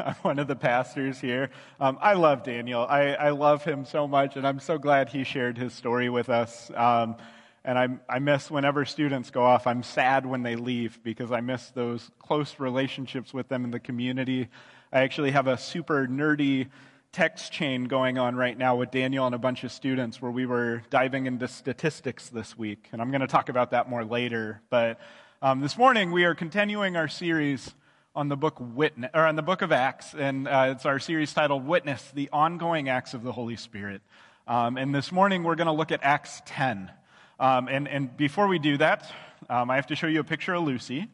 I'm one of the pastors here. Um, I love Daniel. I, I, love him so much, and I'm so glad he shared his story with us. Um, and I, I miss whenever students go off, I'm sad when they leave because I miss those close relationships with them in the community. I actually have a super nerdy text chain going on right now with Daniel and a bunch of students where we were diving into statistics this week. And I'm going to talk about that more later. But um, this morning we are continuing our series on the book Witness, or on the book of Acts, and uh, it's our series titled Witness: The Ongoing Acts of the Holy Spirit. Um, and this morning we're going to look at Acts 10. Um, and, and before we do that, um, I have to show you a picture of Lucy.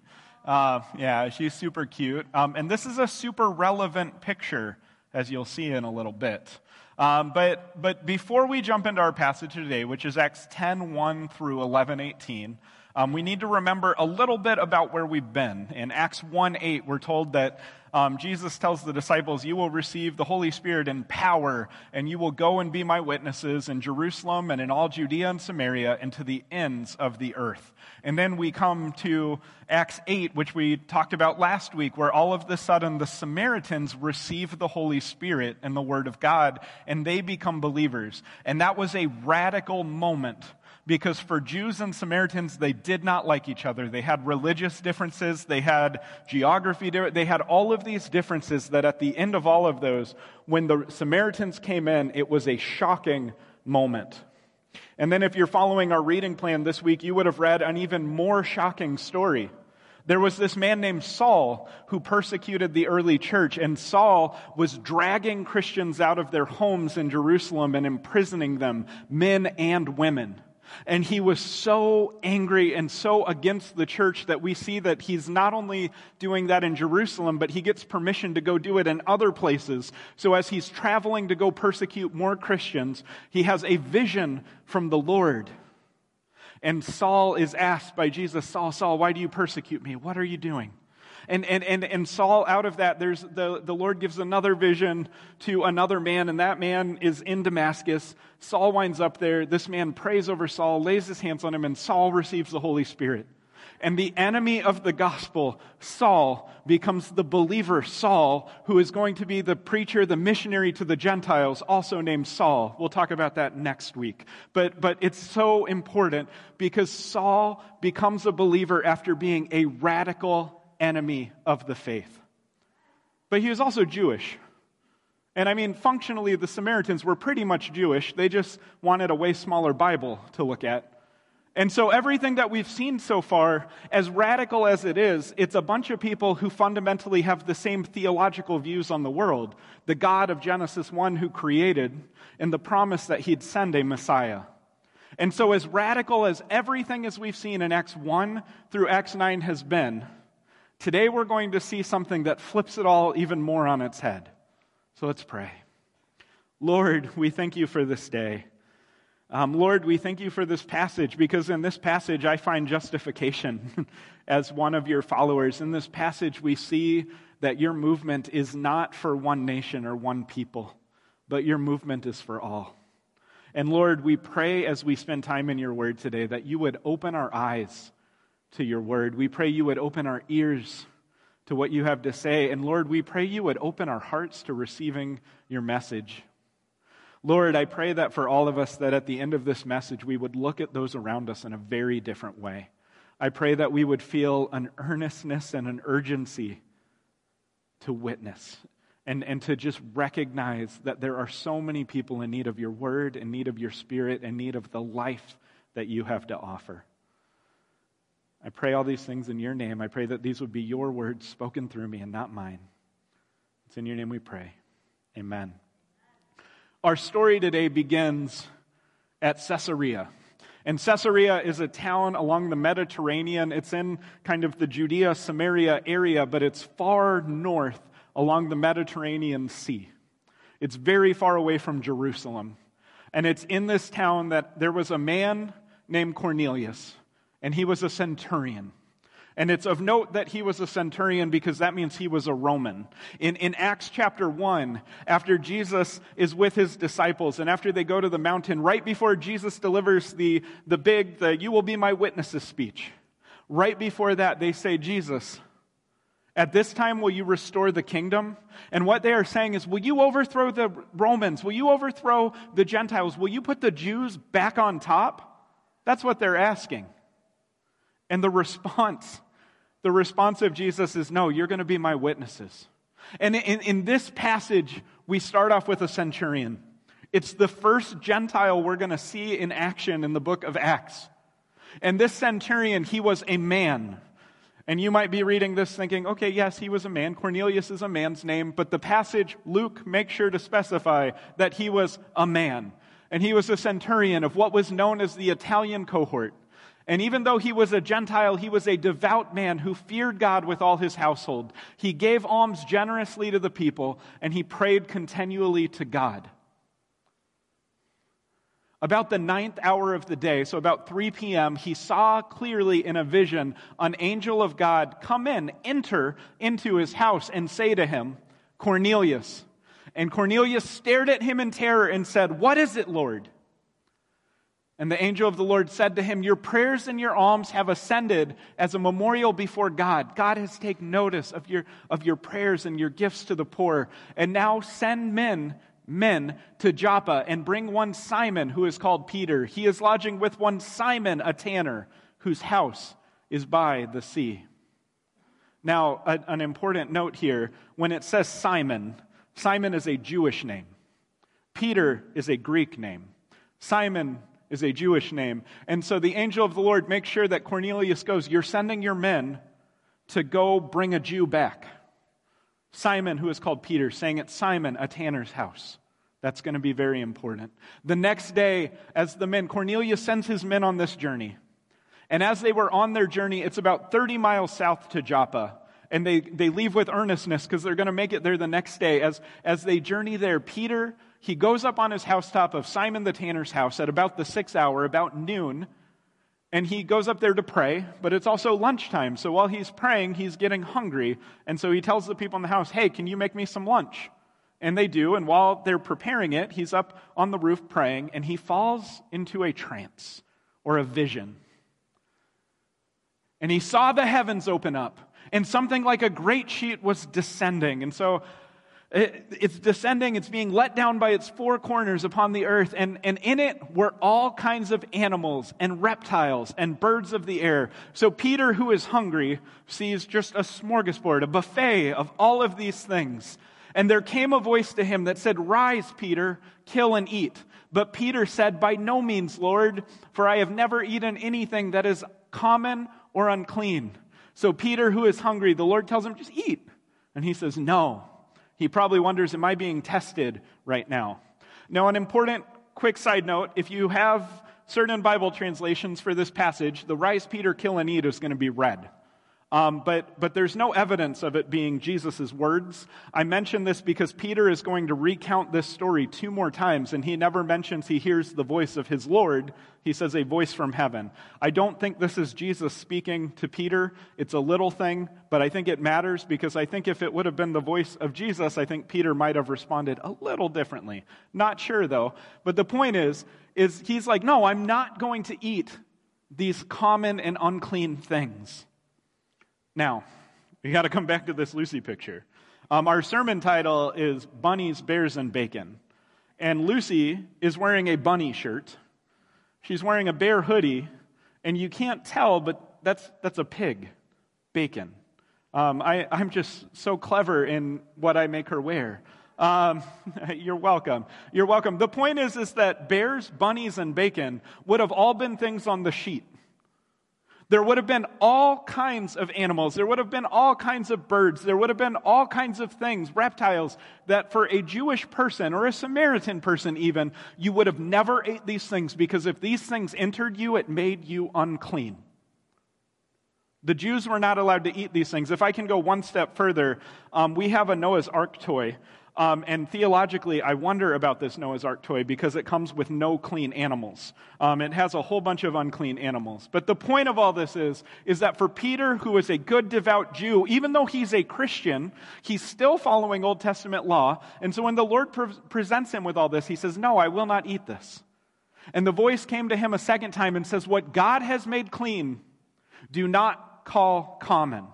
Uh, yeah, she's super cute. Um, and this is a super relevant picture, as you'll see in a little bit. Um, but, but before we jump into our passage today, which is Acts 10 1 through 11 18, um, we need to remember a little bit about where we've been. In Acts 1 8, we're told that um, Jesus tells the disciples, You will receive the Holy Spirit in power, and you will go and be my witnesses in Jerusalem and in all Judea and Samaria and to the ends of the earth. And then we come to Acts 8, which we talked about last week, where all of the sudden the Samaritans receive the Holy Spirit and the Word of God, and they become believers. And that was a radical moment because for Jews and Samaritans, they did not like each other. They had religious differences, they had geography, they had all of these differences that at the end of all of those, when the Samaritans came in, it was a shocking moment. And then if you're following our reading plan this week, you would have read an even more shocking story. There was this man named Saul who persecuted the early church, and Saul was dragging Christians out of their homes in Jerusalem and imprisoning them, men and women. And he was so angry and so against the church that we see that he's not only doing that in Jerusalem, but he gets permission to go do it in other places. So as he's traveling to go persecute more Christians, he has a vision from the Lord. And Saul is asked by Jesus, Saul, Saul, why do you persecute me? What are you doing? And, and, and, and Saul, out of that, there's the, the Lord gives another vision to another man, and that man is in Damascus. Saul winds up there. This man prays over Saul, lays his hands on him, and Saul receives the Holy Spirit. And the enemy of the gospel, Paul, becomes the believer, Saul, who is going to be the preacher, the missionary to the Gentiles, also named Saul. We'll talk about that next week. But, but it's so important because Saul becomes a believer after being a radical enemy of the faith. But he was also Jewish. And I mean, functionally, the Samaritans were pretty much Jewish. They just wanted a way smaller Bible to look at. And so, everything that we've seen so far, as radical as it is, it's a bunch of people who fundamentally have the same theological views on the world. The God of Genesis 1 who created, and the promise that he'd send a Messiah. And so, as radical as everything as we've seen in Acts 1 through Acts 9 has been, Today we're going to see something that flips it all even more on its head. So let's pray. Lord, we thank you for this day. Um, Lord, we thank you for this passage because in this passage I find justification as one of your followers. In this passage, we see that your movement is not for one nation or one people, but your movement is for all. And Lord, we pray as we spend time in your word today that you would open our eyes to your word. We pray you would open our ears to what you have to say. And Lord, we pray you would open our hearts to receiving your message. Lord, I pray that for all of us, that at the end of this message, we would look at those around us in a very different way. I pray that we would feel an earnestness and an urgency to witness and, and to just recognize that there are so many people in need of your word, in need of your spirit, in need of the life that you have to offer. I pray all these things in your name. I pray that these would be your words spoken through me and not mine. It's in your name we pray. Amen. Our story today begins at Caesarea. And Caesarea is a town along the Mediterranean. It's in kind of the Judea Samaria area, but it's far north along the Mediterranean Sea. It's very far away from Jerusalem. And it's in this town that there was a man named Cornelius and he was a centurion. And it's of note that he was a centurion because that means he was a Roman. In, in Acts chapter 1, after Jesus is with his disciples and after they go to the mountain, right before Jesus delivers the, the big, the you will be my witnesses speech, right before that, they say, Jesus, At this time, will you restore the kingdom? And what they are saying is, will you overthrow the Romans? Will you overthrow the Gentiles? Will you put the Jews back on top? That's what they're asking. And the response, the response of Jesus is, no, you're going to be my witnesses. And in, in this passage, we start off with a centurion. It's the first Gentile we're going to see in action in the book of Acts. And this centurion, he was a man. And you might be reading this thinking, okay, yes, he was a man. Cornelius is a man's name. But the passage, Luke makes sure to specify that he was a man. And he was a centurion of what was known as the Italian cohort. And even though he was a Gentile, he was a devout man who feared God with all his household. He gave alms generously to the people, and he prayed continually to God. About the ninth hour of the day, so about 3 p.m., he saw clearly in a vision an angel of God come in, enter into his house, and say to him, Cornelius. And Cornelius stared at him in terror and said, What is it, Lord? And the angel of the Lord said to him, Your prayers and your alms have ascended as a memorial before God. God has taken notice of your, of your prayers and your gifts to the poor. And now send men men to Joppa and bring one Simon who is called Peter. He is lodging with one Simon, a tanner, whose house is by the sea. Now, a, an important note here when it says Simon, Simon is a Jewish name, Peter is a Greek name. Simon is a Jewish name. And so the angel of the Lord makes sure that Cornelius goes, You're sending your men to go bring a Jew back. Simon, who is called Peter, saying at Simon, a tanner's house. That's going to be very important. The next day, as the men, Cornelius sends his men on this journey. And as they were on their journey, it's about 30 miles south to Joppa. And they, they leave with earnestness because they're going to make it there the next day. As, as they journey there, Peter, he goes up on his housetop of Simon the tanner's house at about the sixth hour, about noon, and he goes up there to pray, but it's also lunchtime. So while he's praying, he's getting hungry. And so he tells the people in the house, Hey, can you make me some lunch? And they do. And while they're preparing it, he's up on the roof praying, and he falls into a trance or a vision. And he saw the heavens open up, and something like a great sheet was descending. And so it's descending, it's being let down by its four corners upon the earth, and, and in it were all kinds of animals and reptiles and birds of the air. So Peter, who is hungry, sees just a smorgasbord, a buffet of all of these things. And there came a voice to him that said, Rise, Peter, kill and eat. But Peter said, By no means, Lord, for I have never eaten anything that is common or unclean. So Peter, who is hungry, the Lord tells him, Just eat. And he says, No. He probably wonders, Am I being tested right now? Now, an important quick side note if you have certain Bible translations for this passage, the rise, Peter, kill, and eat is going to be red. Um, but, but there's no evidence of it being Jesus' words. I mention this because Peter is going to recount this story two more times, and he never mentions he hears the voice of his Lord. He says a voice from heaven. I don't think this is Jesus speaking to Peter. It's a little thing, but I think it matters because I think if it would have been the voice of Jesus, I think Peter might have responded a little differently. Not sure though. But the point is, is he's like, no, I'm not going to eat these common and unclean things. Now, we got to come back to this Lucy picture. Um, our sermon title is Bunnies, Bears, and Bacon. And Lucy is wearing a bunny shirt. She's wearing a bear hoodie, and you can't tell, but that's, that's a pig, bacon. Um, I, I'm just so clever in what I make her wear. Um, you're welcome. You're welcome. The point is, is that bears, bunnies, and bacon would have all been things on the sheet. There would have been all kinds of animals. There would have been all kinds of birds. There would have been all kinds of things, reptiles, that for a Jewish person or a Samaritan person even, you would have never ate these things because if these things entered you, it made you unclean. The Jews were not allowed to eat these things. If I can go one step further, um, we have a Noah's Ark toy um, and theologically, I wonder about this Noah's Ark toy because it comes with no clean animals. Um, it has a whole bunch of unclean animals. But the point of all this is, is that for Peter, who is a good, devout Jew, even though he's a Christian, he's still following Old Testament law. And so when the Lord pre- presents him with all this, he says, No, I will not eat this. And the voice came to him a second time and says, What God has made clean, do not call common.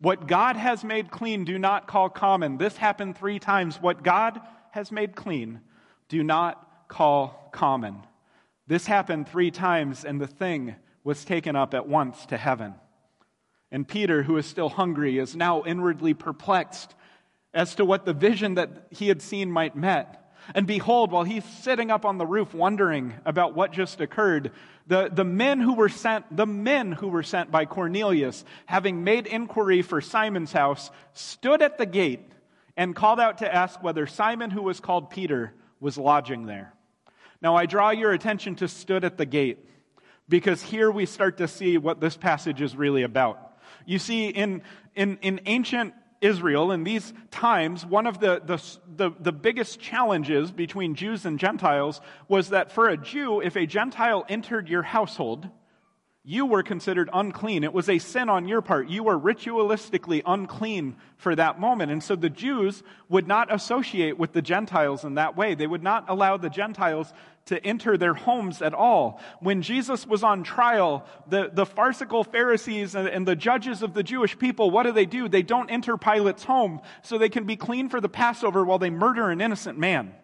What God has made clean, do not call common. This happened three times. What God has made clean, do not call common. This happened three times, and the thing was taken up at once to heaven. And Peter, who is still hungry, is now inwardly perplexed as to what the vision that he had seen might met. And behold, while he's sitting up on the roof wondering about what just occurred, the, the men who were sent, the men who were sent by Cornelius, having made inquiry for Simon's house, stood at the gate and called out to ask whether Simon, who was called Peter, was lodging there. Now I draw your attention to stood at the gate, because here we start to see what this passage is really about. You see, in, in, in ancient Israel in these times, one of the, the, the, the, biggest challenges between Jews and Gentiles was that for a Jew, if a Gentile entered your household, you were considered unclean. It was a sin on your part. You were ritualistically unclean for that moment. And so the Jews would not associate with the Gentiles in that way. They would not allow the Gentiles to enter their homes at all. When Jesus was on trial, the, the farcical Pharisees and, and the judges of the Jewish people, what do they do? They don't enter Pilate's home so they can be clean for the Passover while they murder an innocent man.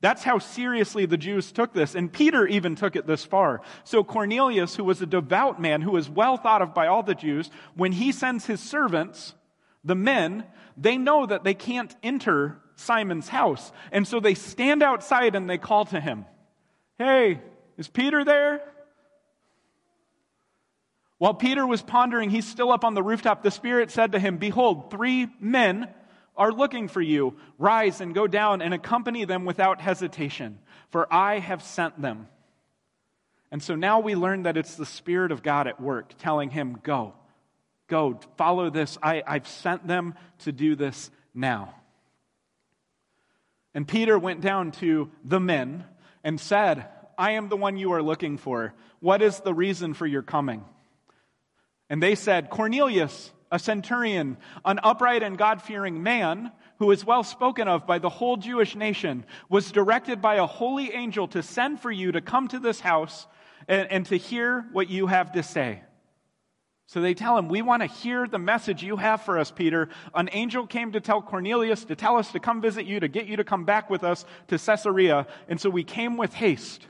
That's how seriously the Jews took this. And Peter even took it this far. So Cornelius, who was a devout man, who was well thought of by all the Jews, when he sends his servants, the men, they know that they can't enter Simon's house. And so they stand outside and they call to him, Hey, is Peter there? While Peter was pondering, he's still up on the rooftop. The Spirit said to him, Behold, three men are looking for you. Rise and go down and accompany them without hesitation, for I have sent them. And so now we learn that it's the Spirit of God at work telling him, Go, go, follow this. I, I've sent them to do this now. And Peter went down to the men and said, I am the one you are looking for. What is the reason for your coming? And they said, Cornelius a centurion, an upright and God fearing man who is well spoken of by the whole Jewish nation, was directed by a holy angel to send for you to come to this house and, and to hear what you have to say. So they tell him, We want to hear the message you have for us, Peter. An angel came to tell Cornelius to tell us to come visit you, to get you to come back with us to Caesarea. And so we came with haste.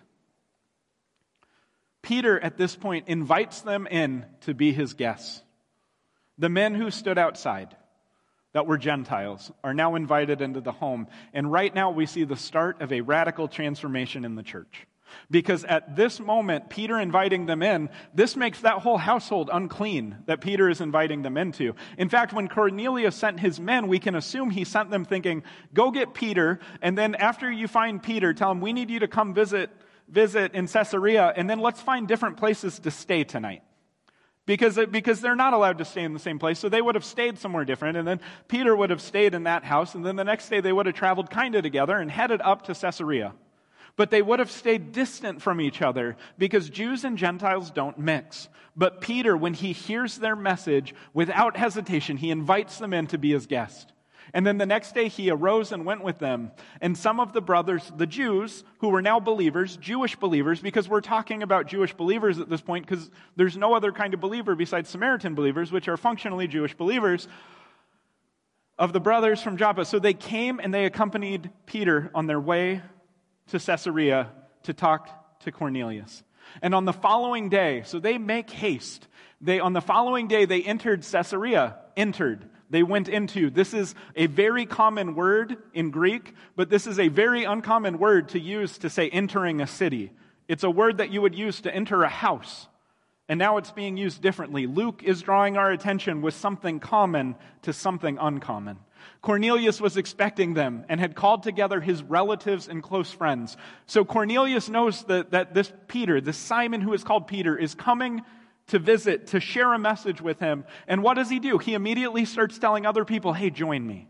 Peter, at this point, invites them in to be his guests. The men who stood outside, that were Gentiles, are now invited into the home. And right now we see the start of a radical transformation in the church. Because at this moment, Peter inviting them in, this makes that whole household unclean that Peter is inviting them into. In fact, when Cornelius sent his men, we can assume he sent them thinking, go get Peter, and then after you find Peter, tell him, we need you to come visit, visit in Caesarea, and then let's find different places to stay tonight because, uh, because they're not allowed to stay in the same place. So they would have stayed somewhere different. And then Peter would have stayed in that house. And then the next day they would have traveled kind of together and headed up to Caesarea. But they would have stayed distant from each other because Jews and Gentiles don't mix. But Peter, when he hears their message, without hesitation, he invites them in to be his guest. And then the next day he arose and went with them. And some of the brothers, the Jews, who were now believers, Jewish believers, because we're talking about Jewish believers at this point, because there's no other kind of believer besides Samaritan believers, which are functionally Jewish believers, of the brothers from Joppa. So they came and they accompanied Peter on their way to Caesarea to talk to Cornelius. And on the following day, so they make haste. They, on the following day, they entered Caesarea, entered they went into. This is a very common word in Greek, but this is a very uncommon word to use to say entering a city. It's a word that you would use to enter a house. And now it's being used differently. Luke is drawing our attention with something common to something uncommon. Cornelius was expecting them and had called together his relatives and close friends. So Cornelius knows that, that this Peter, this Simon who is called Peter, is coming to visit, to share a message with him. And what does he do? He immediately starts telling other people, hey, join me.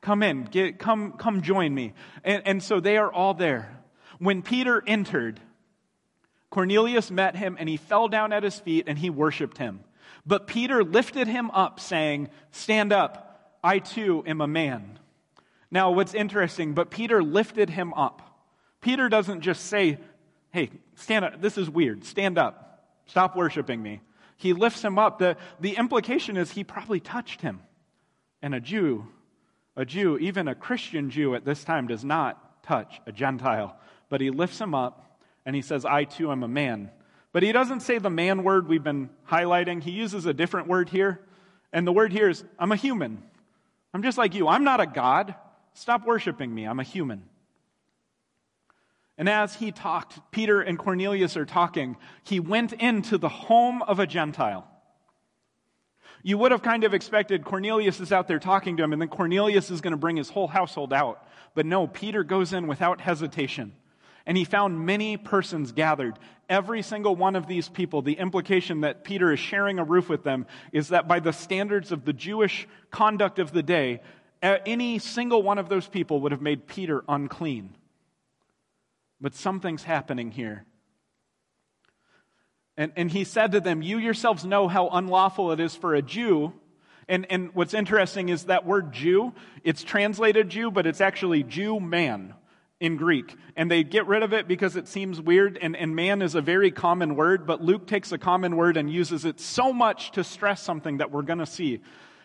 Come in, get, come, come join me. And, and so they are all there. When Peter entered, Cornelius met him and he fell down at his feet and he worshiped him. But Peter lifted him up, saying, Stand up, I too am a man. Now, what's interesting, but Peter lifted him up. Peter doesn't just say, Hey, stand up, this is weird, stand up. Stop worshiping me. He lifts him up. The, the implication is he probably touched him. And a Jew, a Jew, even a Christian Jew at this time, does not touch a Gentile. But he lifts him up and he says, I too am a man. But he doesn't say the man word we've been highlighting. He uses a different word here. And the word here is, I'm a human. I'm just like you. I'm not a God. Stop worshiping me. I'm a human. And as he talked, Peter and Cornelius are talking, he went into the home of a Gentile. You would have kind of expected Cornelius is out there talking to him, and then Cornelius is going to bring his whole household out. But no, Peter goes in without hesitation. And he found many persons gathered. Every single one of these people, the implication that Peter is sharing a roof with them is that by the standards of the Jewish conduct of the day, any single one of those people would have made Peter unclean. But something's happening here. And, and he said to them, You yourselves know how unlawful it is for a Jew. And, and what's interesting is that word Jew, it's translated Jew, but it's actually Jew man in Greek. And they get rid of it because it seems weird, and, and man is a very common word, but Luke takes a common word and uses it so much to stress something that we're going to see.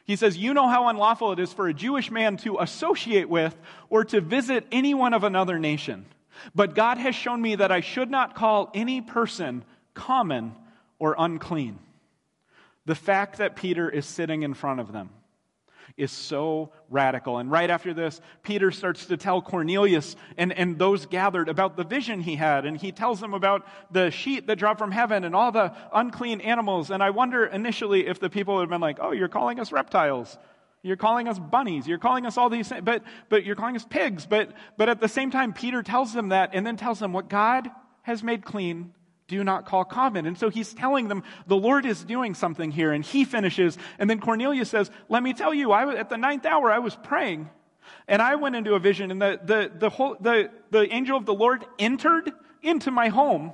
He says, You know how unlawful it is for a Jewish man to associate with or to visit anyone of another nation. But God has shown me that I should not call any person common or unclean. The fact that Peter is sitting in front of them is so radical. And right after this, Peter starts to tell Cornelius and, and those gathered about the vision he had. And he tells them about the sheet that dropped from heaven and all the unclean animals. And I wonder initially if the people would have been like, oh, you're calling us reptiles. You're calling us bunnies. You're calling us all these things, but, but you're calling us pigs. But, but at the same time, Peter tells them that and then tells them what God has made clean, do not call common. And so he's telling them the Lord is doing something here. And he finishes. And then Cornelius says, Let me tell you, I at the ninth hour, I was praying. And I went into a vision, and the, the, the, whole, the, the angel of the Lord entered into my home.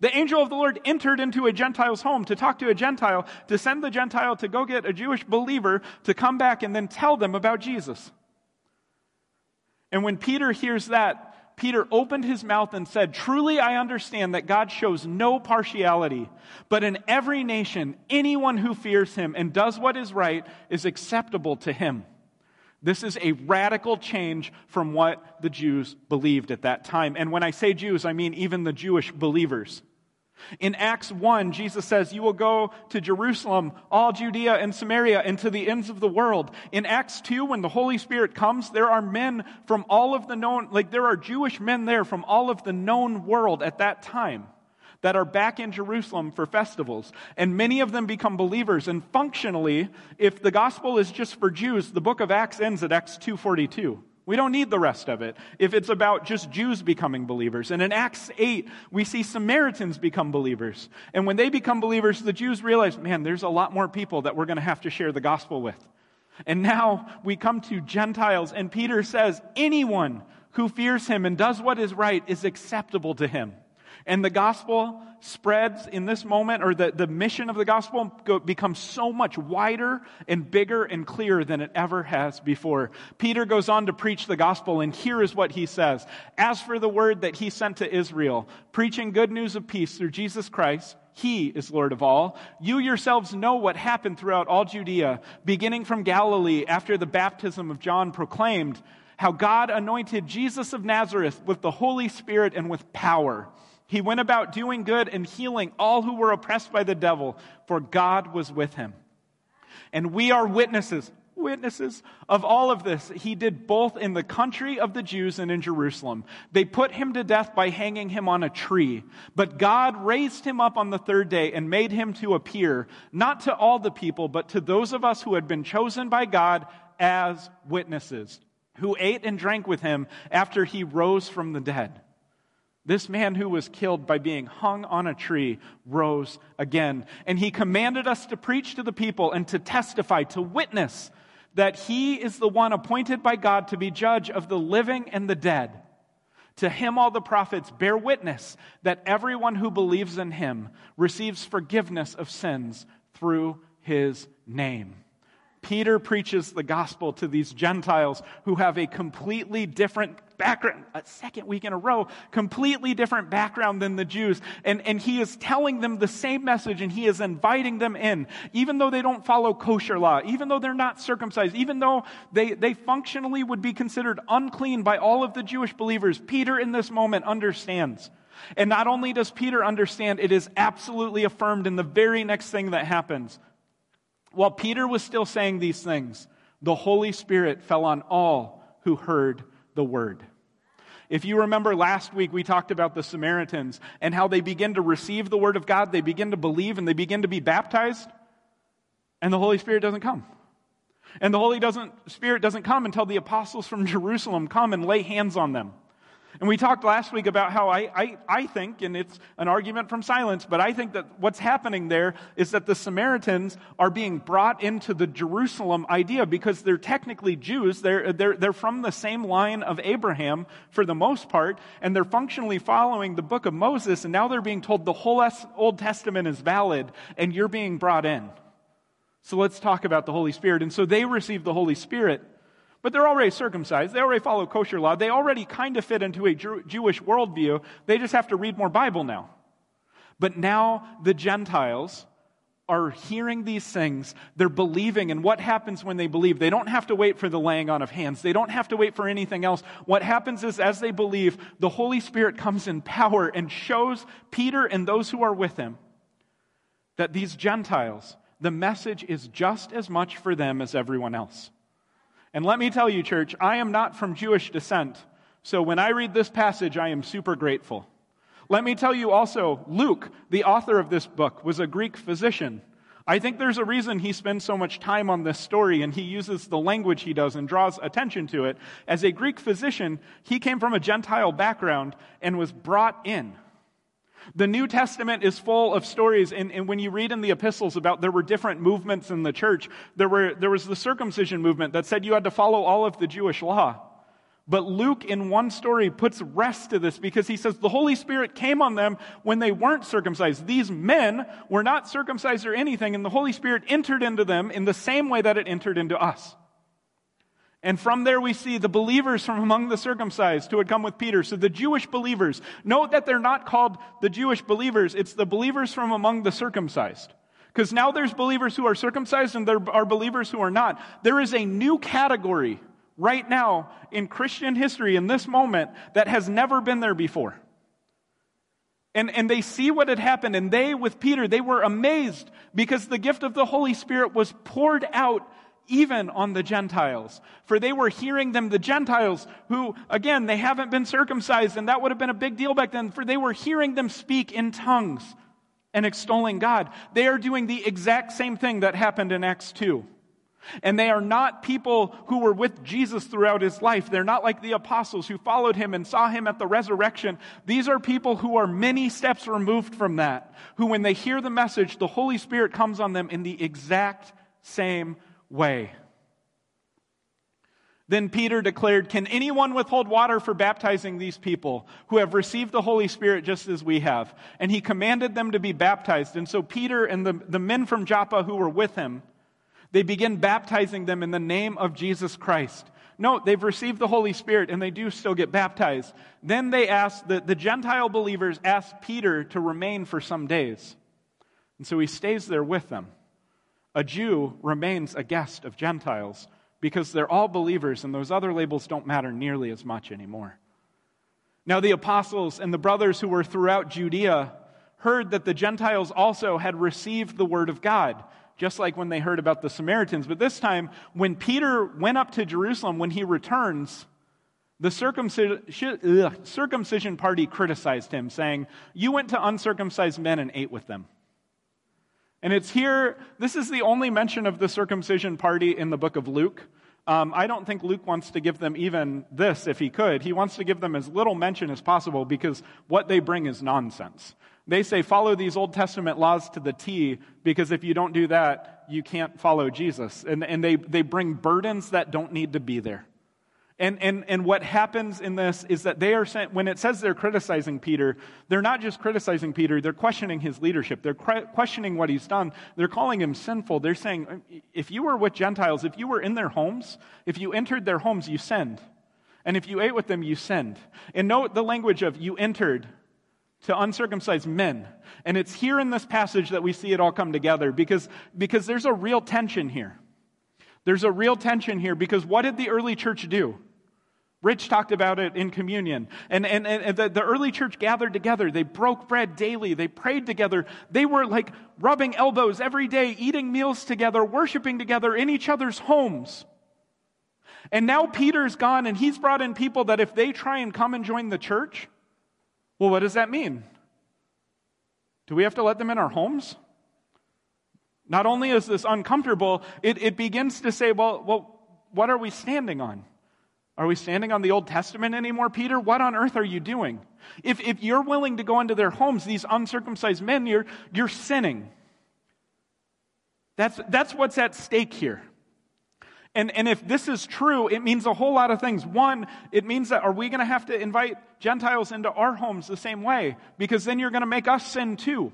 The angel of the Lord entered into a Gentile's home to talk to a Gentile, to send the Gentile to go get a Jewish believer to come back and then tell them about Jesus. And when Peter hears that, Peter opened his mouth and said, Truly I understand that God shows no partiality, but in every nation, anyone who fears him and does what is right is acceptable to him. This is a radical change from what the Jews believed at that time. And when I say Jews, I mean even the Jewish believers. In Acts 1, Jesus says, You will go to Jerusalem, all Judea and Samaria, and to the ends of the world. In Acts 2, when the Holy Spirit comes, there are men from all of the known, like there are Jewish men there from all of the known world at that time that are back in Jerusalem for festivals. And many of them become believers. And functionally, if the gospel is just for Jews, the book of Acts ends at Acts 242. We don't need the rest of it if it's about just Jews becoming believers. And in Acts 8, we see Samaritans become believers. And when they become believers, the Jews realize, man, there's a lot more people that we're going to have to share the gospel with. And now we come to Gentiles, and Peter says, anyone who fears him and does what is right is acceptable to him. And the gospel spreads in this moment, or the, the mission of the gospel go, becomes so much wider and bigger and clearer than it ever has before. Peter goes on to preach the gospel, and here is what he says As for the word that he sent to Israel, preaching good news of peace through Jesus Christ, he is Lord of all. You yourselves know what happened throughout all Judea, beginning from Galilee after the baptism of John proclaimed how God anointed Jesus of Nazareth with the Holy Spirit and with power he went about doing good and healing all who were oppressed by the devil, for God was with him. And we are witnesses, witnesses of all of this. He did both in the country of the Jews and in Jerusalem. They put him to death by hanging him on a tree. But God raised him up on the third day and made him to appear, not to all the people, but to those of us who had been chosen by God as witnesses, who ate and drank with him after he rose from the dead. This man who was killed by being hung on a tree rose again. And he commanded us to preach to the people and to testify, to witness that he is the one appointed by God to be judge of the living and the dead. To him, all the prophets bear witness that everyone who believes in him receives forgiveness of sins through his name. Peter preaches the gospel to these Gentiles who have a completely different background, a second week in a row, completely different background than the Jews. And, and he is telling them the same message and he is inviting them in, even though they don't follow kosher law, even though they're not circumcised, even though they, they functionally would be considered unclean by all of the Jewish believers. Peter in this moment understands. And not only does Peter understand, it is absolutely affirmed in the very next thing that happens. While Peter was still saying these things, the Holy Spirit fell on all who heard the word. If you remember last week, we talked about the Samaritans and how they begin to receive the word of God, they begin to believe, and they begin to be baptized, and the Holy Spirit doesn't come. And the Holy doesn't, Spirit doesn't come until the apostles from Jerusalem come and lay hands on them. And we talked last week about how I, I, I think, and it's an argument from silence, but I think that what's happening there is that the Samaritans are being brought into the Jerusalem idea because they're technically Jews. They're, they're, they're from the same line of Abraham for the most part, and they're functionally following the book of Moses, and now they're being told the whole Old Testament is valid, and you're being brought in. So let's talk about the Holy Spirit. And so they receive the Holy Spirit. But they're already circumcised. They already follow kosher law. They already kind of fit into a Jewish worldview. They just have to read more Bible now. But now the Gentiles are hearing these things. They're believing. And what happens when they believe? They don't have to wait for the laying on of hands. They don't have to wait for anything else. What happens is, as they believe, the Holy Spirit comes in power and shows Peter and those who are with him that these Gentiles, the message is just as much for them as everyone else. And let me tell you, church, I am not from Jewish descent. So when I read this passage, I am super grateful. Let me tell you also, Luke, the author of this book, was a Greek physician. I think there's a reason he spends so much time on this story and he uses the language he does and draws attention to it. As a Greek physician, he came from a Gentile background and was brought in. The New Testament is full of stories, and, and, when you read in the epistles about there were different movements in the church, there, were, there was the circumcision movement that said you had to follow all of the Jewish law. But Luke, in one story, puts rest to this because he says the Holy Spirit came on them when they weren't circumcised. These men were not circumcised or anything, and the Holy Spirit entered into them in the same way that it entered into us. And from there we see the believers from among the circumcised who had come with Peter. So the Jewish believers, note that they're not called the Jewish believers, it's the believers from among the circumcised. Because now there's believers who are circumcised and there are believers who are not. There is a new category right now in Christian history in this moment that has never been there before. And, and they see what had happened, and they, with Peter, they were amazed because the gift of the Holy Spirit was poured out even on the Gentiles. For they were hearing them, the Gentiles, who, again, they haven't been circumcised, and that would have been a big deal back then, for they were hearing them speak in tongues and extolling God. They are doing the exact same thing that happened in Acts 2. And they are not people who were with Jesus throughout his life. They're not like the apostles who followed him and saw him at the resurrection. These are people who are many steps removed from that, who, when they hear the message, the Holy Spirit comes on them in the exact same way. Then Peter declared, Can anyone withhold water for baptizing these people who have received the Holy Spirit just as we have? And he commanded them to be baptized. And so Peter and the, the men from Joppa who were with him, they begin baptizing them in the name of Jesus Christ. Note, they've received the Holy Spirit and they do still get baptized. Then they ask, the, the Gentile believers ask Peter to remain for some days. And so he stays there with them a Jew remains a guest of Gentiles because they're all believers and those other labels don't matter nearly as much anymore. Now, the apostles and the brothers who were throughout Judea heard that the Gentiles also had received the word of God, just like when they heard about the Samaritans. But this time, when Peter went up to Jerusalem, when he returns, the circumcision party criticized him, saying, You went to uncircumcised men and ate with them. And it's here, this is the only mention of the circumcision party in the book of Luke. Um, I don't think Luke wants to give them even this if he could. He wants to give them as little mention as possible because what they bring is nonsense. They say, follow these Old Testament laws to the T because if you don't do that, you can't follow Jesus. And, and they, they bring burdens that don't need to be there. And, and, and what happens in this is that they are sent, when it says they're criticizing Peter, they're not just criticizing Peter, they're questioning his leadership. They're questioning what he's done. They're calling him sinful. They're saying, if you were with Gentiles, if you were in their homes, if you entered their homes, you sinned. And if you ate with them, you sinned. And note the language of you entered to uncircumcised men. And it's here in this passage that we see it all come together because, because there's a real tension here. There's a real tension here because what did the early church do? Rich talked about it in communion. And, and, and the, the early church gathered together. They broke bread daily. They prayed together. They were like rubbing elbows every day, eating meals together, worshiping together in each other's homes. And now Peter's gone and he's brought in people that if they try and come and join the church, well, what does that mean? Do we have to let them in our homes? Not only is this uncomfortable, it, it begins to say, well, well, what are we standing on? Are we standing on the Old Testament anymore, Peter? What on earth are you doing? If, if you're willing to go into their homes, these uncircumcised men, you're, you're sinning. That's, that's what's at stake here. And, and if this is true, it means a whole lot of things. One, it means that are we going to have to invite Gentiles into our homes the same way? Because then you're going to make us sin too.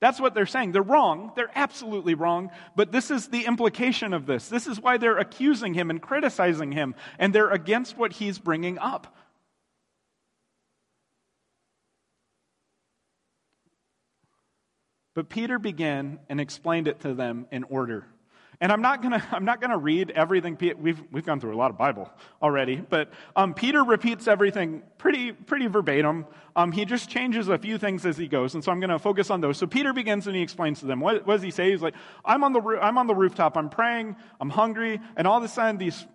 That's what they're saying. They're wrong. They're absolutely wrong. But this is the implication of this. This is why they're accusing him and criticizing him, and they're against what he's bringing up. But Peter began and explained it to them in order. And I'm not gonna, I'm not gonna read everything. We've, we've gone through a lot of Bible already, but um, Peter repeats everything pretty, pretty verbatim. Um, he just changes a few things as he goes, and so I'm gonna focus on those. So Peter begins and he explains to them. What, what does he say? He's like, I'm on the, I'm on the rooftop, I'm praying, I'm hungry, and all of a sudden these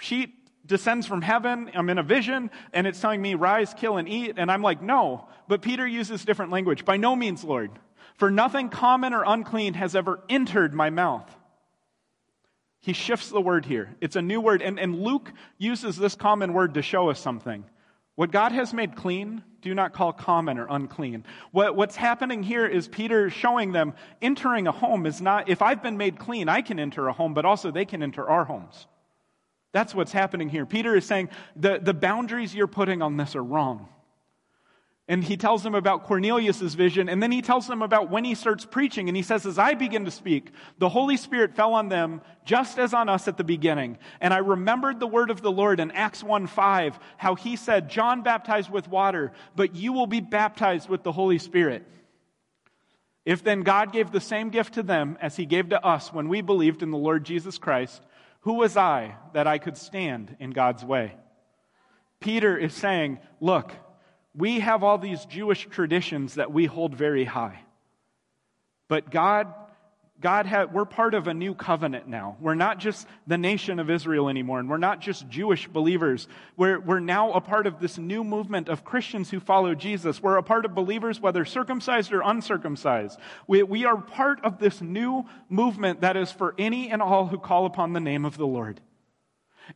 sheet descends from heaven. I'm in a vision, and it's telling me, rise, kill, and eat. And I'm like, no. But Peter uses different language. By no means, Lord. For nothing common or unclean has ever entered my mouth. He shifts the word here. It's a new word. And, and Luke uses this common word to show us something. What God has made clean, do not call common or unclean. What, what's happening here is Peter showing them entering a home is not, if I've been made clean, I can enter a home, but also they can enter our homes. That's what's happening here. Peter is saying the, the boundaries you're putting on this are wrong. And he tells them about Cornelius' vision, and then he tells them about when he starts preaching, and he says, As I begin to speak, the Holy Spirit fell on them just as on us at the beginning. And I remembered the word of the Lord in Acts 1 5, how he said, John baptized with water, but you will be baptized with the Holy Spirit. If then God gave the same gift to them as he gave to us when we believed in the Lord Jesus Christ, who was I that I could stand in God's way? Peter is saying, Look, we have all these Jewish traditions that we hold very high. But God, God had, we're part of a new covenant now. We're not just the nation of Israel anymore, and we're not just Jewish believers. We're, we're now a part of this new movement of Christians who follow Jesus. We're a part of believers, whether circumcised or uncircumcised. We, we are part of this new movement that is for any and all who call upon the name of the Lord.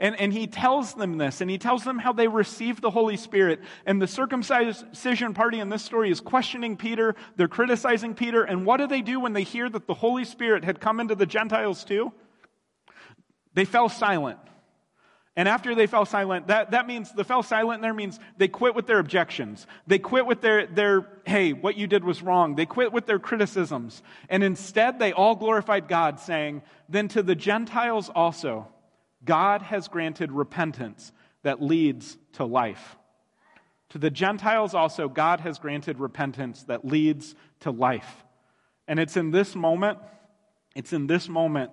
And, and he tells them this, and he tells them how they received the Holy Spirit. And the circumcision party in this story is questioning Peter. They're criticizing Peter. And what do they do when they hear that the Holy Spirit had come into the Gentiles too? They fell silent. And after they fell silent, that, that means the fell silent there means they quit with their objections. They quit with their, their, hey, what you did was wrong. They quit with their criticisms. And instead, they all glorified God, saying, Then to the Gentiles also, God has granted repentance that leads to life. To the Gentiles also, God has granted repentance that leads to life. And it's in this moment, it's in this moment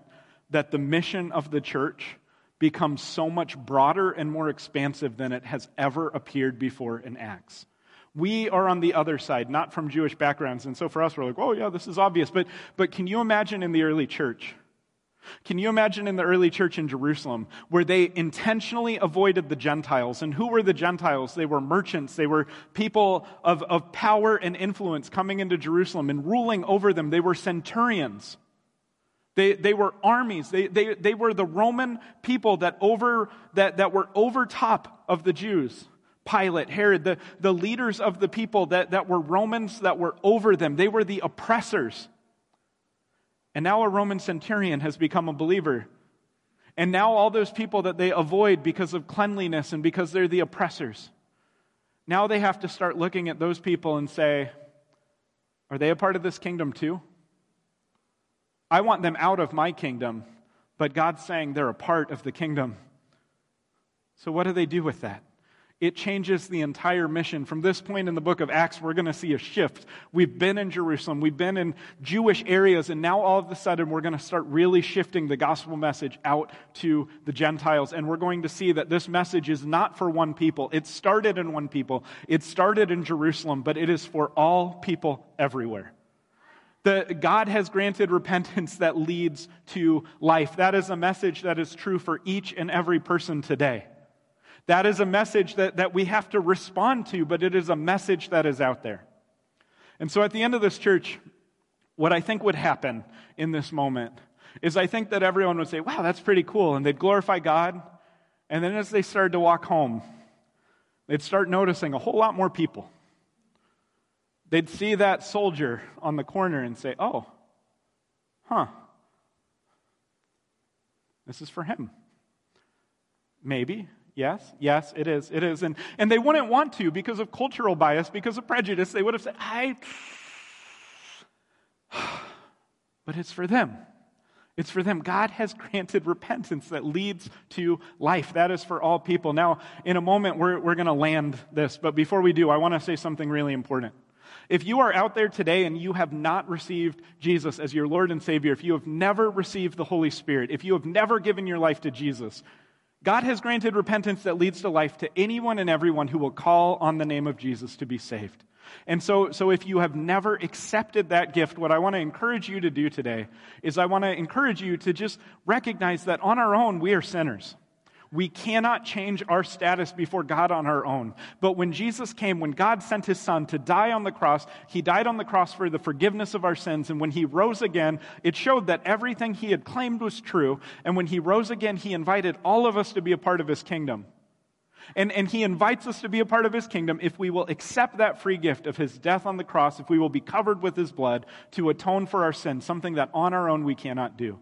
that the mission of the church becomes so much broader and more expansive than it has ever appeared before in Acts. We are on the other side, not from Jewish backgrounds. And so for us, we're like, oh, yeah, this is obvious. But, but can you imagine in the early church? Can you imagine in the early church in Jerusalem where they intentionally avoided the Gentiles? And who were the Gentiles? They were merchants. They were people of, of power and influence coming into Jerusalem and ruling over them. They were centurions. They, they were armies. They, they, they were the Roman people that, over, that, that were over top of the Jews. Pilate, Herod, the, the leaders of the people that, that were Romans that were over them. They were the oppressors. And now a Roman centurion has become a believer. And now, all those people that they avoid because of cleanliness and because they're the oppressors, now they have to start looking at those people and say, Are they a part of this kingdom too? I want them out of my kingdom, but God's saying they're a part of the kingdom. So, what do they do with that? It changes the entire mission. From this point in the book of Acts, we're going to see a shift. We've been in Jerusalem, we've been in Jewish areas, and now all of a sudden we're going to start really shifting the gospel message out to the Gentiles. And we're going to see that this message is not for one people. It started in one people, it started in Jerusalem, but it is for all people everywhere. The, God has granted repentance that leads to life. That is a message that is true for each and every person today. That is a message that, that we have to respond to, but it is a message that is out there. And so at the end of this church, what I think would happen in this moment is I think that everyone would say, wow, that's pretty cool. And they'd glorify God. And then as they started to walk home, they'd start noticing a whole lot more people. They'd see that soldier on the corner and say, oh, huh, this is for him. Maybe. Yes, yes, it is. It is. And, and they wouldn't want to because of cultural bias, because of prejudice. They would have said, I. But it's for them. It's for them. God has granted repentance that leads to life. That is for all people. Now, in a moment, we're, we're going to land this. But before we do, I want to say something really important. If you are out there today and you have not received Jesus as your Lord and Savior, if you have never received the Holy Spirit, if you have never given your life to Jesus, God has granted repentance that leads to life to anyone and everyone who will call on the name of Jesus to be saved. And so, so if you have never accepted that gift, what I want to encourage you to do today is I want to encourage you to just recognize that on our own, we are sinners. We cannot change our status before God on our own. But when Jesus came, when God sent his son to die on the cross, he died on the cross for the forgiveness of our sins. And when he rose again, it showed that everything he had claimed was true. And when he rose again, he invited all of us to be a part of his kingdom. And, and he invites us to be a part of his kingdom if we will accept that free gift of his death on the cross, if we will be covered with his blood to atone for our sins, something that on our own we cannot do.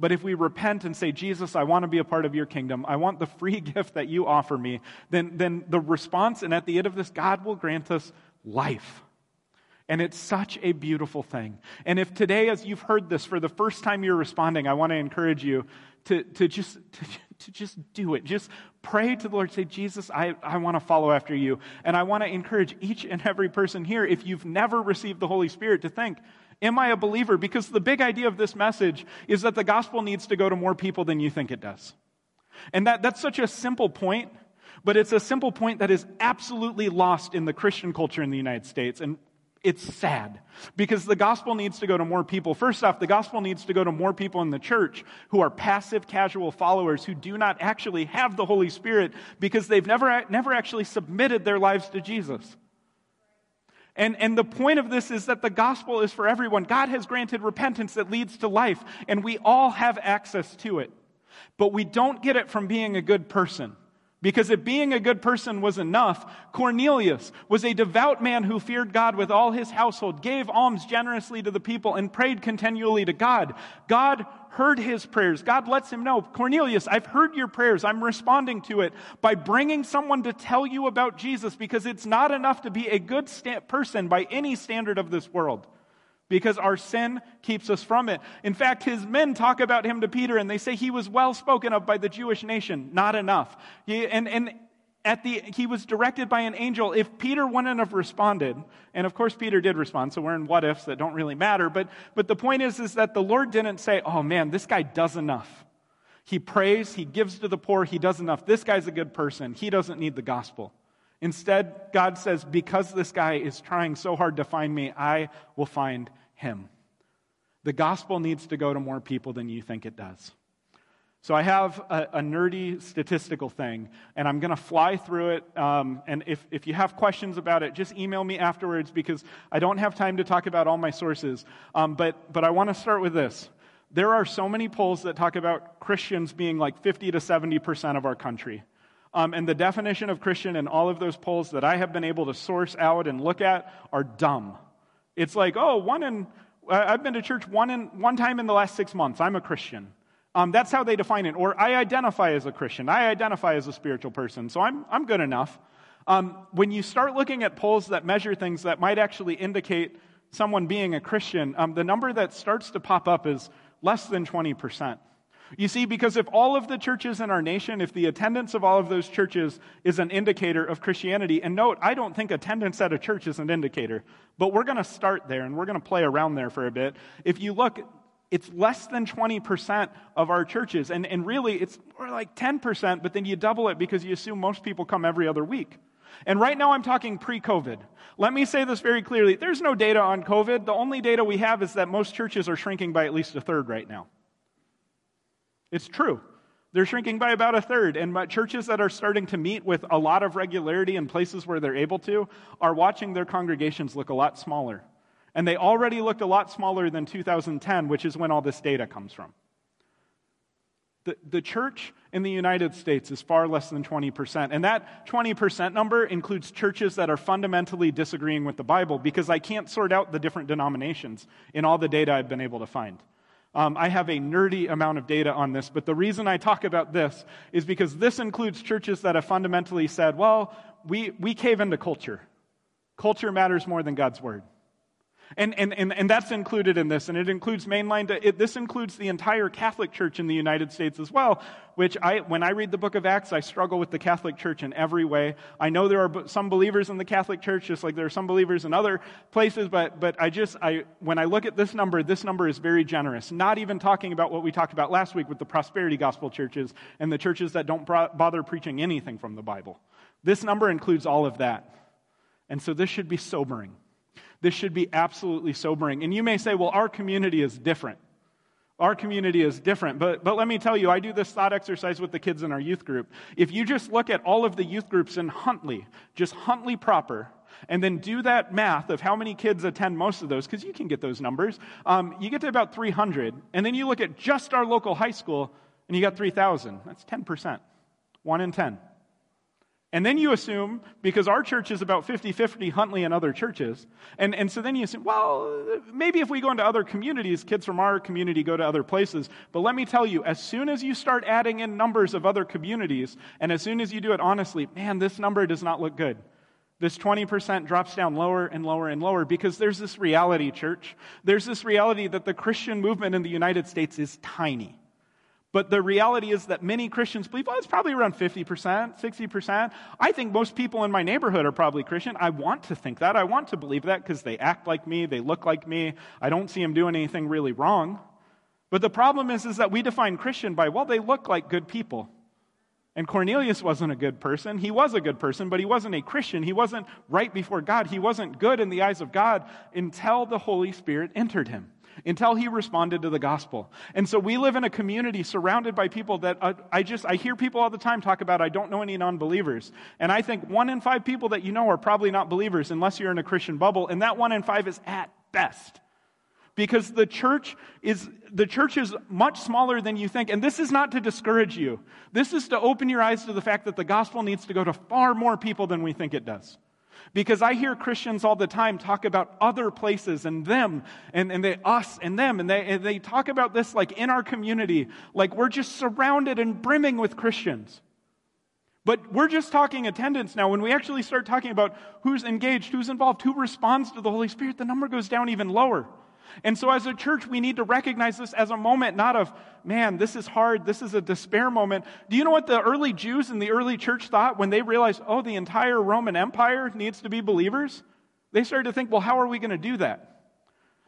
But if we repent and say, Jesus, I want to be a part of your kingdom, I want the free gift that you offer me, then, then the response, and at the end of this, God will grant us life. And it's such a beautiful thing. And if today, as you've heard this for the first time you're responding, I want to encourage you to, to, just, to, to just do it. Just pray to the Lord. Say, Jesus, I, I want to follow after you. And I want to encourage each and every person here, if you've never received the Holy Spirit, to think, Am I a believer? Because the big idea of this message is that the gospel needs to go to more people than you think it does. And that, that's such a simple point, but it's a simple point that is absolutely lost in the Christian culture in the United States. And it's sad because the gospel needs to go to more people. First off, the gospel needs to go to more people in the church who are passive, casual followers who do not actually have the Holy Spirit because they've never, never actually submitted their lives to Jesus. And, and the point of this is that the gospel is for everyone. God has granted repentance that leads to life, and we all have access to it. But we don't get it from being a good person. Because if being a good person was enough, Cornelius was a devout man who feared God with all his household, gave alms generously to the people, and prayed continually to God. God heard his prayers. God lets him know, Cornelius, I've heard your prayers. I'm responding to it by bringing someone to tell you about Jesus because it's not enough to be a good sta- person by any standard of this world because our sin keeps us from it. In fact, his men talk about him to Peter and they say he was well spoken of by the Jewish nation. Not enough. He, and, and at the, he was directed by an angel. If Peter wouldn't have responded, and of course Peter did respond, so we're in what ifs that don't really matter, but, but the point is, is that the Lord didn't say, oh man, this guy does enough. He prays, he gives to the poor, he does enough. This guy's a good person. He doesn't need the gospel. Instead, God says, because this guy is trying so hard to find me, I will find him. The gospel needs to go to more people than you think it does. So I have a, a nerdy statistical thing, and I'm going to fly through it. Um, and if, if you have questions about it, just email me afterwards because I don't have time to talk about all my sources. Um, but, but I want to start with this. There are so many polls that talk about Christians being like 50 to 70% of our country. Um, and the definition of Christian in all of those polls that I have been able to source out and look at are dumb. It's like, oh, one in, I've been to church one, in, one time in the last six months. I'm a Christian. Um, that's how they define it. Or I identify as a Christian. I identify as a spiritual person. So I'm, I'm good enough. Um, when you start looking at polls that measure things that might actually indicate someone being a Christian, um, the number that starts to pop up is less than 20%. You see, because if all of the churches in our nation, if the attendance of all of those churches is an indicator of Christianity, and note, I don't think attendance at a church is an indicator, but we're going to start there and we're going to play around there for a bit. If you look, it's less than 20% of our churches, and, and really it's more like 10%, but then you double it because you assume most people come every other week. And right now I'm talking pre COVID. Let me say this very clearly. There's no data on COVID. The only data we have is that most churches are shrinking by at least a third right now. It's true. They're shrinking by about a third. And churches that are starting to meet with a lot of regularity in places where they're able to are watching their congregations look a lot smaller. And they already looked a lot smaller than 2010, which is when all this data comes from. The, the church in the United States is far less than 20%. And that 20% number includes churches that are fundamentally disagreeing with the Bible because I can't sort out the different denominations in all the data I've been able to find. Um, I have a nerdy amount of data on this, but the reason I talk about this is because this includes churches that have fundamentally said, well, we, we cave into culture. Culture matters more than God's word. And, and, and, and that's included in this, and it includes mainline, it, this includes the entire Catholic Church in the United States as well, which I, when I read the book of Acts, I struggle with the Catholic Church in every way. I know there are some believers in the Catholic Church, just like there are some believers in other places, but, but I just, I, when I look at this number, this number is very generous. Not even talking about what we talked about last week with the prosperity gospel churches and the churches that don't bother preaching anything from the Bible. This number includes all of that. And so this should be sobering. This should be absolutely sobering. And you may say, well, our community is different. Our community is different. But, but let me tell you, I do this thought exercise with the kids in our youth group. If you just look at all of the youth groups in Huntley, just Huntley proper, and then do that math of how many kids attend most of those, because you can get those numbers, um, you get to about 300. And then you look at just our local high school, and you got 3,000. That's 10%. One in 10. And then you assume, because our church is about 50 50 Huntley and other churches, and, and so then you assume, well, maybe if we go into other communities, kids from our community go to other places. But let me tell you, as soon as you start adding in numbers of other communities, and as soon as you do it honestly, man, this number does not look good. This 20% drops down lower and lower and lower because there's this reality, church. There's this reality that the Christian movement in the United States is tiny. But the reality is that many Christians believe, oh, it's probably around 50%, 60%. I think most people in my neighborhood are probably Christian. I want to think that. I want to believe that because they act like me, they look like me. I don't see them doing anything really wrong. But the problem is, is that we define Christian by, well, they look like good people. And Cornelius wasn't a good person. He was a good person, but he wasn't a Christian. He wasn't right before God. He wasn't good in the eyes of God until the Holy Spirit entered him until he responded to the gospel. And so we live in a community surrounded by people that uh, I just, I hear people all the time talk about, I don't know any non believers. And I think one in five people that you know are probably not believers unless you're in a Christian bubble. And that one in five is at best. Because the church is, the church is much smaller than you think. And this is not to discourage you. This is to open your eyes to the fact that the gospel needs to go to far more people than we think it does. Because I hear Christians all the time talk about other places and them and, and they, us and them. And they, and they talk about this like in our community, like we're just surrounded and brimming with Christians. But we're just talking attendance now. When we actually start talking about who's engaged, who's involved, who responds to the Holy Spirit, the number goes down even lower. And so, as a church, we need to recognize this as a moment not of, man, this is hard, this is a despair moment. Do you know what the early Jews in the early church thought when they realized, oh, the entire Roman Empire needs to be believers? They started to think, well, how are we going to do that?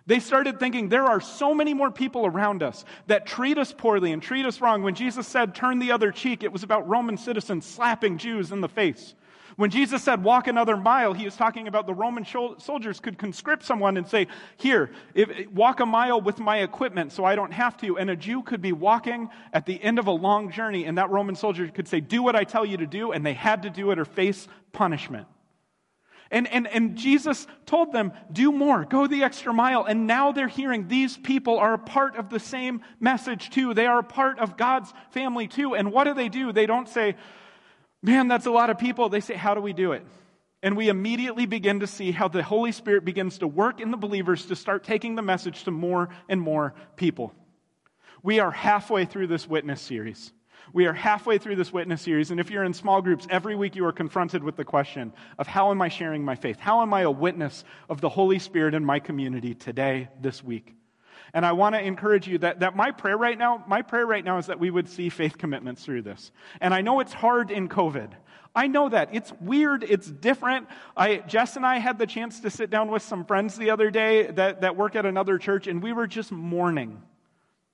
They started thinking there are so many more people around us that treat us poorly and treat us wrong. When Jesus said, turn the other cheek, it was about Roman citizens slapping Jews in the face. When Jesus said, walk another mile, he was talking about the Roman soldiers could conscript someone and say, here, if, walk a mile with my equipment so I don't have to. And a Jew could be walking at the end of a long journey, and that Roman soldier could say, do what I tell you to do, and they had to do it or face punishment. And, and, and Jesus told them, do more, go the extra mile. And now they're hearing these people are a part of the same message too. They are a part of God's family too. And what do they do? They don't say, Man, that's a lot of people. They say, How do we do it? And we immediately begin to see how the Holy Spirit begins to work in the believers to start taking the message to more and more people. We are halfway through this witness series. We are halfway through this witness series, and if you're in small groups, every week you are confronted with the question of how am I sharing my faith? How am I a witness of the Holy Spirit in my community today, this week? And I want to encourage you that, that my prayer right now, my prayer right now is that we would see faith commitments through this. And I know it's hard in COVID. I know that. It's weird. It's different. I, Jess and I had the chance to sit down with some friends the other day that, that work at another church, and we were just mourning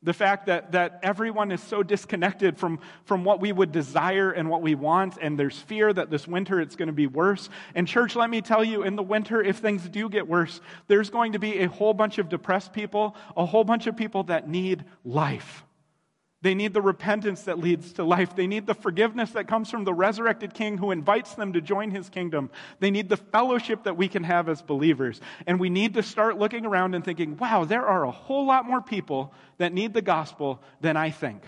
the fact that, that everyone is so disconnected from, from what we would desire and what we want, and there's fear that this winter it's going to be worse. And, church, let me tell you, in the winter, if things do get worse, there's going to be a whole bunch of depressed people, a whole bunch of people that need life. They need the repentance that leads to life. They need the forgiveness that comes from the resurrected King who invites them to join his kingdom. They need the fellowship that we can have as believers. And we need to start looking around and thinking, wow, there are a whole lot more people that need the gospel than I think.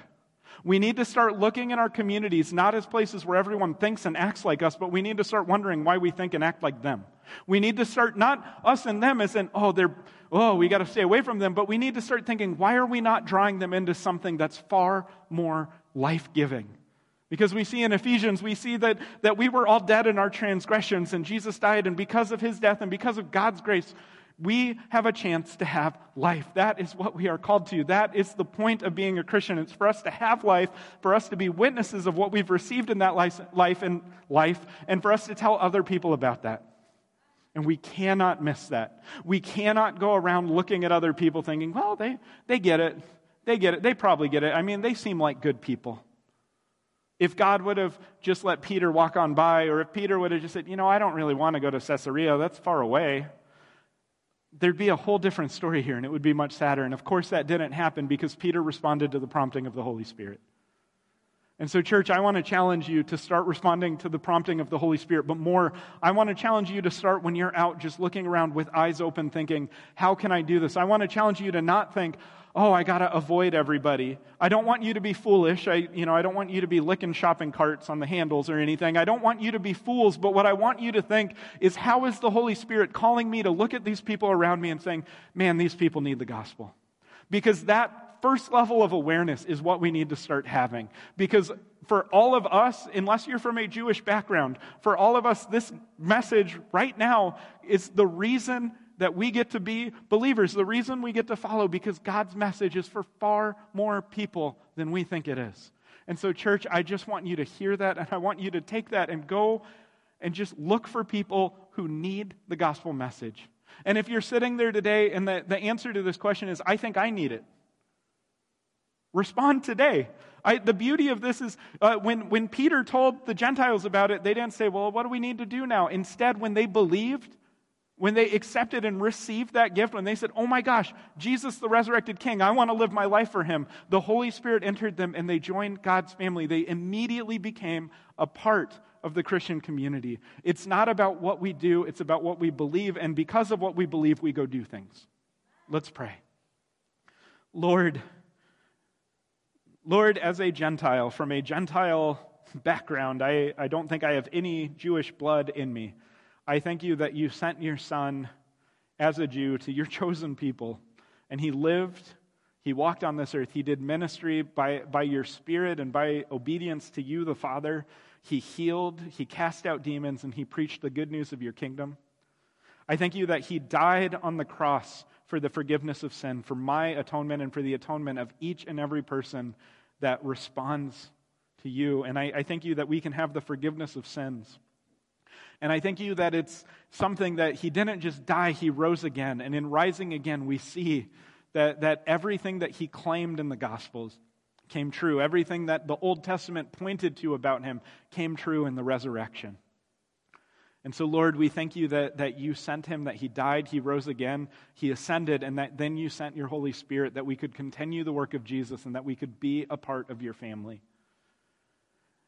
We need to start looking in our communities not as places where everyone thinks and acts like us, but we need to start wondering why we think and act like them. We need to start not us and them as in, oh, they're, oh, we got to stay away from them, but we need to start thinking, why are we not drawing them into something that's far more life giving? Because we see in Ephesians, we see that, that we were all dead in our transgressions, and Jesus died, and because of his death and because of God's grace, we have a chance to have life. That is what we are called to. That is the point of being a Christian. It's for us to have life, for us to be witnesses of what we've received in that life, life and life, and for us to tell other people about that. And we cannot miss that. We cannot go around looking at other people thinking, well, they, they get it. They get it. They probably get it. I mean, they seem like good people. If God would have just let Peter walk on by, or if Peter would have just said, you know, I don't really want to go to Caesarea, that's far away there'd be a whole different story here and it would be much sadder. And of course, that didn't happen because Peter responded to the prompting of the Holy Spirit. And so, church, I want to challenge you to start responding to the prompting of the Holy Spirit, but more, I want to challenge you to start when you're out just looking around with eyes open, thinking, How can I do this? I want to challenge you to not think, oh, I got to avoid everybody. I don't want you to be foolish. I, you know, I don't want you to be licking shopping carts on the handles or anything. I don't want you to be fools, but what I want you to think is how is the Holy Spirit calling me to look at these people around me and saying, man, these people need the gospel? Because first level of awareness is what we need to start having. Because for all of us, unless you're from a Jewish background, for all of us, this message right now is the reason that we get to be believers, the reason we get to follow, because God's message is for far more people than we think it is. And so, church, I just want you to hear that, and I want you to take that and go and just look for people who need the gospel message. And if you're sitting there today and the, the answer to this question is, I think I need it, respond today. I, the beauty of this is uh, when, when Peter told the Gentiles about it, they didn't say, Well, what do we need to do now? Instead, when they believed, when they accepted and received that gift, when they said, Oh my gosh, Jesus, the resurrected King, I want to live my life for him, the Holy Spirit entered them and they joined God's family. They immediately became a part of the Christian community. It's not about what we do, it's about what we believe. And because of what we believe, we go do things. Let's pray. Lord, Lord, as a Gentile, from a Gentile background, I, I don't think I have any Jewish blood in me. I thank you that you sent your son as a Jew to your chosen people, and he lived, he walked on this earth, he did ministry by, by your spirit and by obedience to you, the Father. He healed, he cast out demons, and he preached the good news of your kingdom. I thank you that he died on the cross for the forgiveness of sin, for my atonement, and for the atonement of each and every person that responds to you. And I, I thank you that we can have the forgiveness of sins. And I thank you that it's something that he didn't just die, he rose again. And in rising again, we see that, that everything that he claimed in the Gospels came true. Everything that the Old Testament pointed to about him came true in the resurrection. And so, Lord, we thank you that, that you sent him, that he died, he rose again, he ascended, and that then you sent your Holy Spirit that we could continue the work of Jesus and that we could be a part of your family.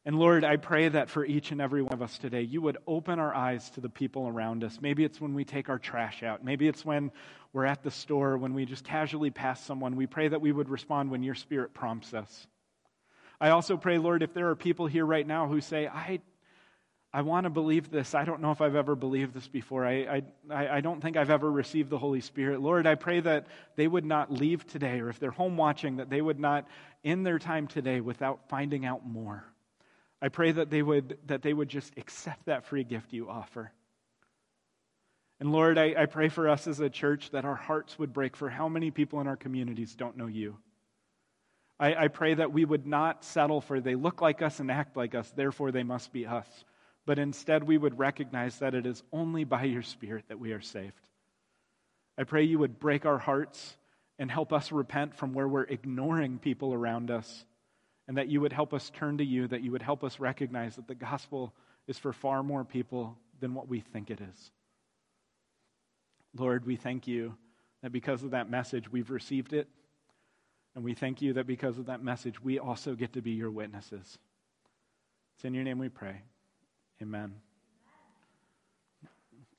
And Lord, I pray that for each and every one of us today, you would open our eyes to the people around us. Maybe it's when we take our trash out. Maybe it's when we're at the store, when we just casually pass someone. We pray that we would respond when your spirit prompts us. I also pray, Lord, if there are people here right now who say, I, I want to believe this. I don't know if I've ever believed this before. I, I, I don't think I've ever received the Holy Spirit. Lord, I pray that they would not leave today, or if they're home watching, that they would not end their time today without finding out more. I pray that they would, that they would just accept that free gift you offer. And Lord, I, I pray for us as a church that our hearts would break for how many people in our communities don't know you. I, I pray that we would not settle for they look like us and act like us, therefore they must be us. But instead, we would recognize that it is only by your Spirit that we are saved. I pray you would break our hearts and help us repent from where we're ignoring people around us, and that you would help us turn to you, that you would help us recognize that the gospel is for far more people than what we think it is. Lord, we thank you that because of that message, we've received it. And we thank you that because of that message, we also get to be your witnesses. It's in your name we pray. Amen.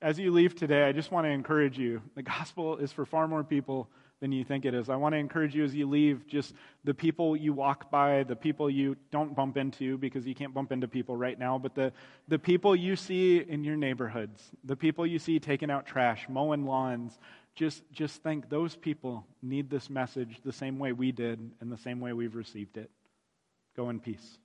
As you leave today, I just want to encourage you. The gospel is for far more people than you think it is. I want to encourage you as you leave, just the people you walk by, the people you don't bump into because you can't bump into people right now, but the, the people you see in your neighborhoods, the people you see taking out trash, mowing lawns, just, just think those people need this message the same way we did and the same way we've received it. Go in peace.